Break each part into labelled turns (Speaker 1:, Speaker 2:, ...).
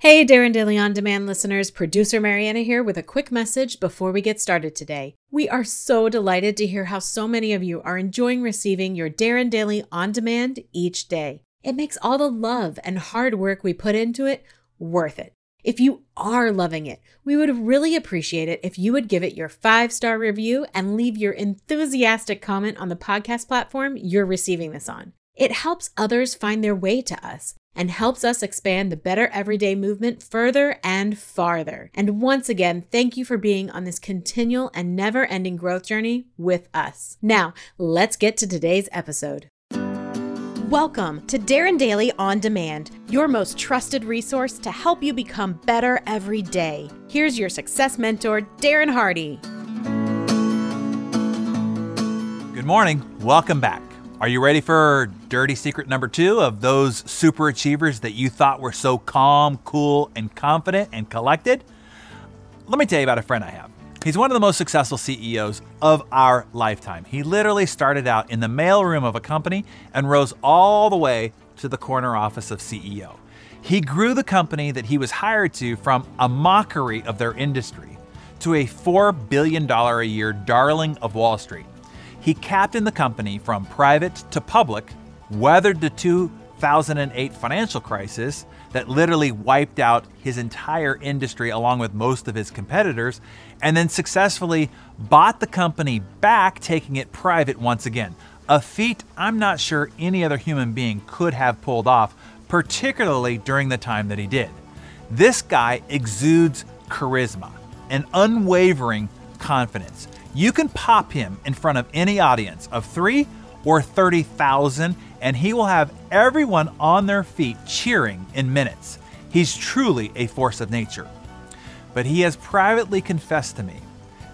Speaker 1: Hey, Darren Daily On Demand listeners, producer Mariana here with a quick message before we get started today. We are so delighted to hear how so many of you are enjoying receiving your Darren Daily On Demand each day. It makes all the love and hard work we put into it worth it. If you are loving it, we would really appreciate it if you would give it your five star review and leave your enthusiastic comment on the podcast platform you're receiving this on. It helps others find their way to us and helps us expand the Better Everyday movement further and farther. And once again, thank you for being on this continual and never ending growth journey with us. Now, let's get to today's episode. Welcome to Darren Daily On Demand, your most trusted resource to help you become better every day. Here's your success mentor, Darren Hardy.
Speaker 2: Good morning. Welcome back. Are you ready for dirty secret number two of those super achievers that you thought were so calm, cool, and confident and collected? Let me tell you about a friend I have. He's one of the most successful CEOs of our lifetime. He literally started out in the mailroom of a company and rose all the way to the corner office of CEO. He grew the company that he was hired to from a mockery of their industry to a $4 billion a year darling of Wall Street. He captained the company from private to public, weathered the 2008 financial crisis that literally wiped out his entire industry along with most of his competitors, and then successfully bought the company back, taking it private once again. A feat I'm not sure any other human being could have pulled off, particularly during the time that he did. This guy exudes charisma, an unwavering confidence. You can pop him in front of any audience of three or 30,000, and he will have everyone on their feet cheering in minutes. He's truly a force of nature. But he has privately confessed to me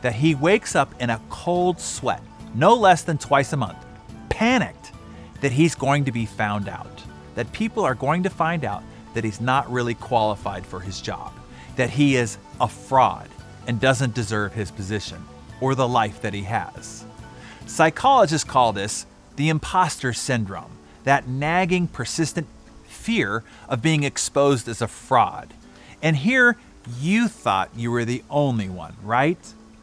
Speaker 2: that he wakes up in a cold sweat, no less than twice a month, panicked that he's going to be found out, that people are going to find out that he's not really qualified for his job, that he is a fraud and doesn't deserve his position or the life that he has. Psychologists call this the imposter syndrome, that nagging, persistent fear of being exposed as a fraud. And here, you thought you were the only one, right?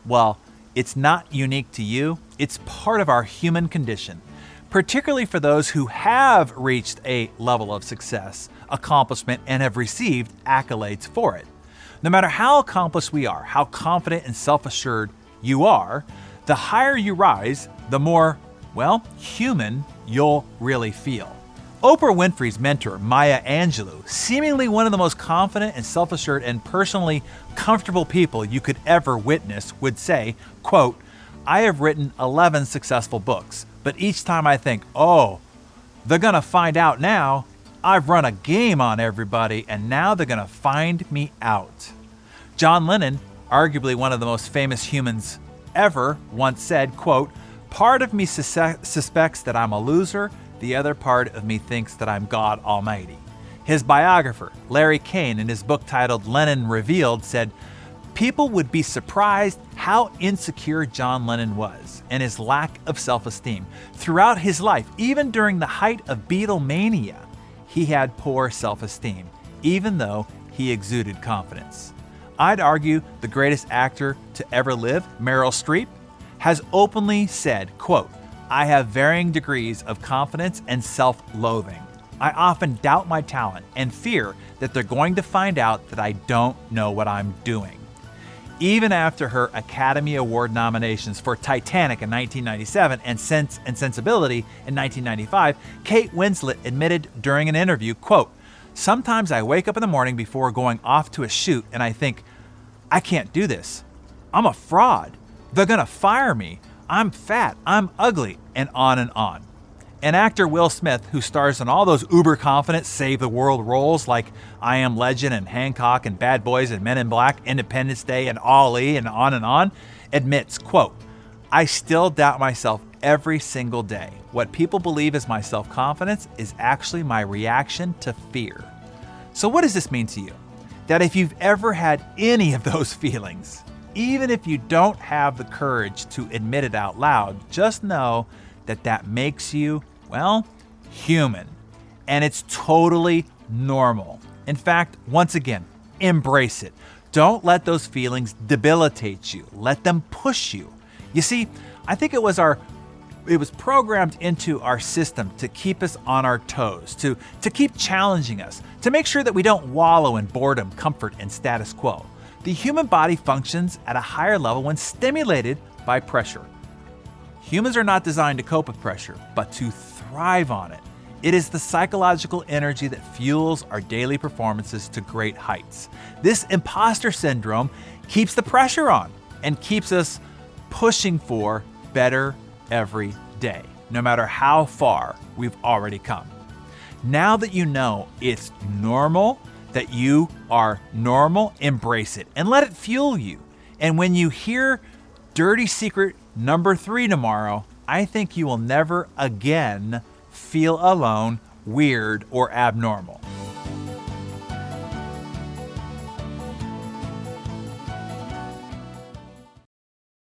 Speaker 2: Well, it's not unique to you, it's part of our human condition, particularly for those who have reached a level of success, accomplishment, and have received accolades for it. No matter how accomplished we are, how confident and self assured you are, the higher you rise, the more, well, human you'll really feel. Oprah Winfrey's mentor, Maya Angelou, seemingly one of the most confident and self-assured and personally comfortable people you could ever witness, would say, quote, I have written 11 successful books, but each time I think, oh, they're gonna find out now, I've run a game on everybody and now they're gonna find me out. John Lennon arguably one of the most famous humans ever, once said, quote, Part of me sus- suspects that I'm a loser, the other part of me thinks that I'm God Almighty. His biographer, Larry Kane, in his book titled Lennon Revealed, said, People would be surprised how insecure John Lennon was and his lack of self esteem. Throughout his life, even during the height of Beatlemania, he had poor self esteem, even though he exuded confidence. I'd argue the greatest actor to ever live, Meryl Streep, has openly said, quote, I have varying degrees of confidence and self-loathing. I often doubt my talent and fear that they're going to find out that I don't know what I'm doing. Even after her Academy Award nominations for Titanic in 1997 and Sense and Sensibility in 1995, Kate Winslet admitted during an interview, quote, Sometimes I wake up in the morning before going off to a shoot and I think, I can't do this. I'm a fraud. They're going to fire me. I'm fat. I'm ugly. And on and on. And actor Will Smith, who stars in all those uber confident save the world roles like I Am Legend and Hancock and Bad Boys and Men in Black, Independence Day and Ali and on and on, admits, quote, I still doubt myself every single day. What people believe is my self confidence is actually my reaction to fear. So, what does this mean to you? That if you've ever had any of those feelings, even if you don't have the courage to admit it out loud, just know that that makes you, well, human. And it's totally normal. In fact, once again, embrace it. Don't let those feelings debilitate you. Let them push you. You see, I think it was our it was programmed into our system to keep us on our toes, to, to keep challenging us, to make sure that we don't wallow in boredom, comfort, and status quo. The human body functions at a higher level when stimulated by pressure. Humans are not designed to cope with pressure, but to thrive on it. It is the psychological energy that fuels our daily performances to great heights. This imposter syndrome keeps the pressure on and keeps us pushing for better every day, no matter how far we've already come. Now that you know it's normal, that you are normal, embrace it and let it fuel you. And when you hear Dirty Secret number three tomorrow, I think you will never again feel alone, weird, or abnormal.